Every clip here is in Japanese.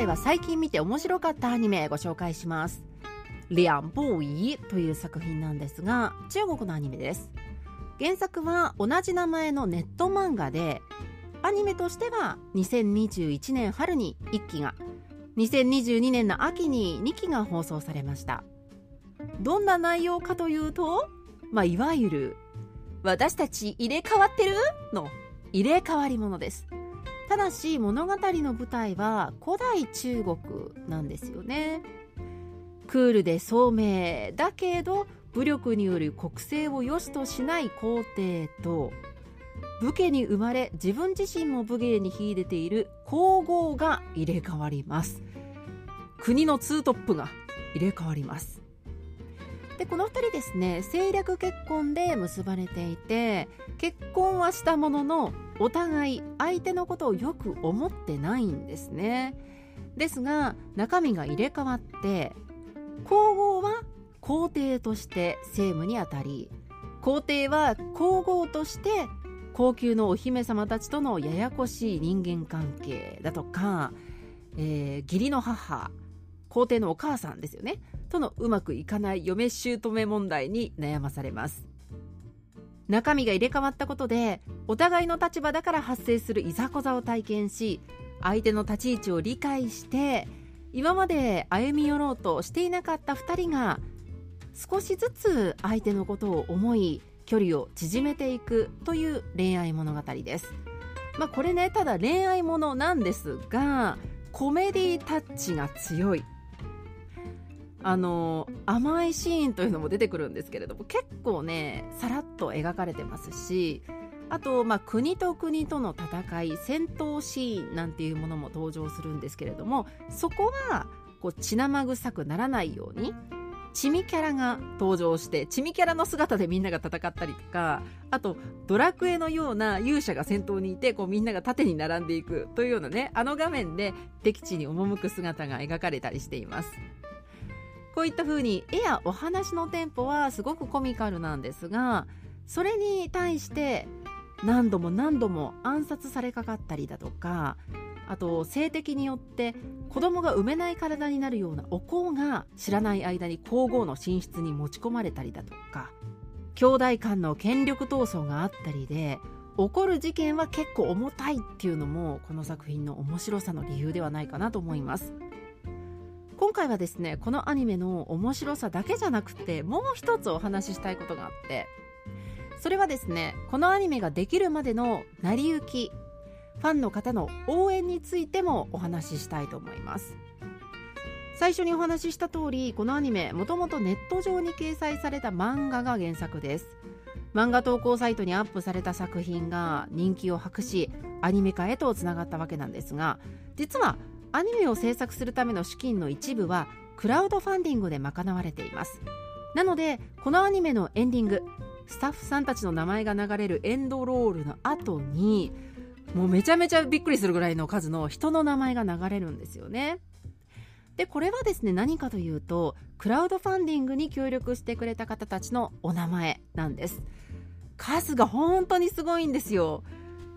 回は最近見て面白かったアニメご紹介します。两不疑という作品なんですが中国のアニメです。原作は同じ名前のネット漫画でアニメとしては2021年春に1期が2022年の秋に2期が放送されました。どんな内容かというと、まあ、いわゆる私たち入れ替わってる？の入れ替わり者です。ただし物語の舞台は古代中国なんですよね。クールで聡明だけど武力による国政を良しとしない皇帝と武家に生まれ自分自身も武芸に秀でている皇后が入れ替わります。国のツートップが入れ替わります。でこの2人ですね政略結婚で結ばれていて結婚はしたもののお互い相手のことをよく思ってないんですね。ですが中身が入れ替わって皇后は皇帝として政務にあたり皇帝は皇后として高級のお姫様たちとのややこしい人間関係だとか、えー、義理の母皇帝のお母さんですよね。とのうまくいかない嫁姑問題に悩まされます。中身が入れ替わったことでお互いの立場だから発生するいざこざを体験し相手の立ち位置を理解して今まで歩み寄ろうとしていなかった2人が少しずつ相手のことを思い距離を縮めていくという恋愛物語です。まあ、これねただ恋愛ものなんですがコメディタッチが強いあの甘いシーンというのも出てくるんですけれども結構ねさらっと描かれてますしあと、まあ、国と国との戦い戦闘シーンなんていうものも登場するんですけれどもそこはこう血生臭くならないようにチミキャラが登場してチミキャラの姿でみんなが戦ったりとかあとドラクエのような勇者が先頭にいてこうみんなが縦に並んでいくというようなねあの画面で敵地に赴く姿が描かれたりしています。こういった風に絵やお話のテンポはすごくコミカルなんですがそれに対して何度も何度も暗殺されかかったりだとかあと性的によって子供が産めない体になるようなお香が知らない間に皇后の寝室に持ち込まれたりだとか兄弟間の権力闘争があったりで起こる事件は結構重たいっていうのもこの作品の面白さの理由ではないかなと思います。今回はですねこのアニメの面白さだけじゃなくてもう一つお話ししたいことがあってそれはですねこのアニメができるまでの成り行きファンの方の応援についてもお話ししたいと思います。最初にお話しした通りこのアニメもともとネット上に掲載された漫画が原作です。漫画投稿サイトにアップされた作品が人気を博しアニメ化へとつながったわけなんですが実はアニメを制作するための資金の一部はクラウドファンディングで賄われています。なのでこのアニメのエンディングスタッフさんたちの名前が流れるエンドロールの後にもうめちゃめちゃびっくりするぐらいの数の人の名前が流れるんですよね。でこれはですね何かというとクラウドファンディングに協力してくれた方たちのお名前なんです。数が本当にすごいんですよ。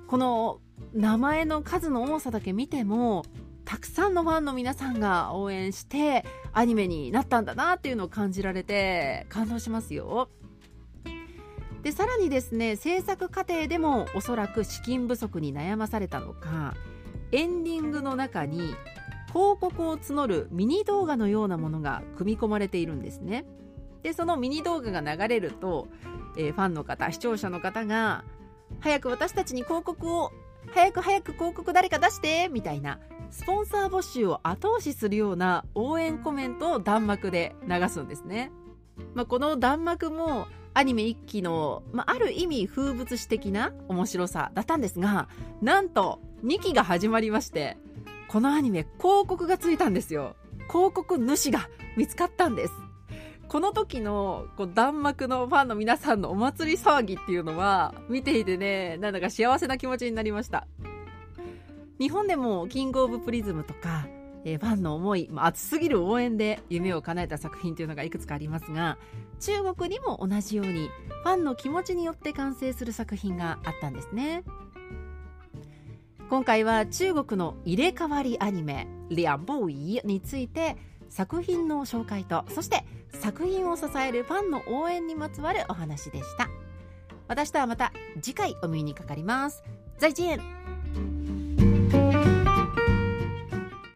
この名前の数の多さだけ見てもたくさんのファンの皆さんが応援してアニメになったんだなっていうのを感じられて感動しますよ。でさらにですね制作過程でもおそらく資金不足に悩まされたのかエンディングの中に広告を募るミニ動画のようなものが組み込まれているんですね。でそのミニ動画が流れると、えー、ファンの方視聴者の方が早く私たちに広告を早く早く広告誰か出してみたいなスポンサー募集を後押しするような応援コメントを弾幕で流すんですね。まあ、この弾幕もアニメ1期の、まあ、ある意味風物詩的な面白さだったんですがなんと2期が始まりましてこのアニメ広告がついたんですよ。広告主が見つかったんです。この時のこう弾幕のファンの皆さんのお祭り騒ぎっていうのは見ていてねなんだか幸せな気持ちになりました。日本でもキングオブプリズムとかえー、ファンの思い、まあ、熱すぎる応援で夢を叶えた作品というのがいくつかありますが中国にも同じようにファンの気持ちによって完成する作品があったんですね。今回は中国の入れ替わりアニメ「リアンボーイ」について作品の紹介とそして作品を支えるファンの応援にまつわるお話でした。私とはまた次回お耳にかかります。再见。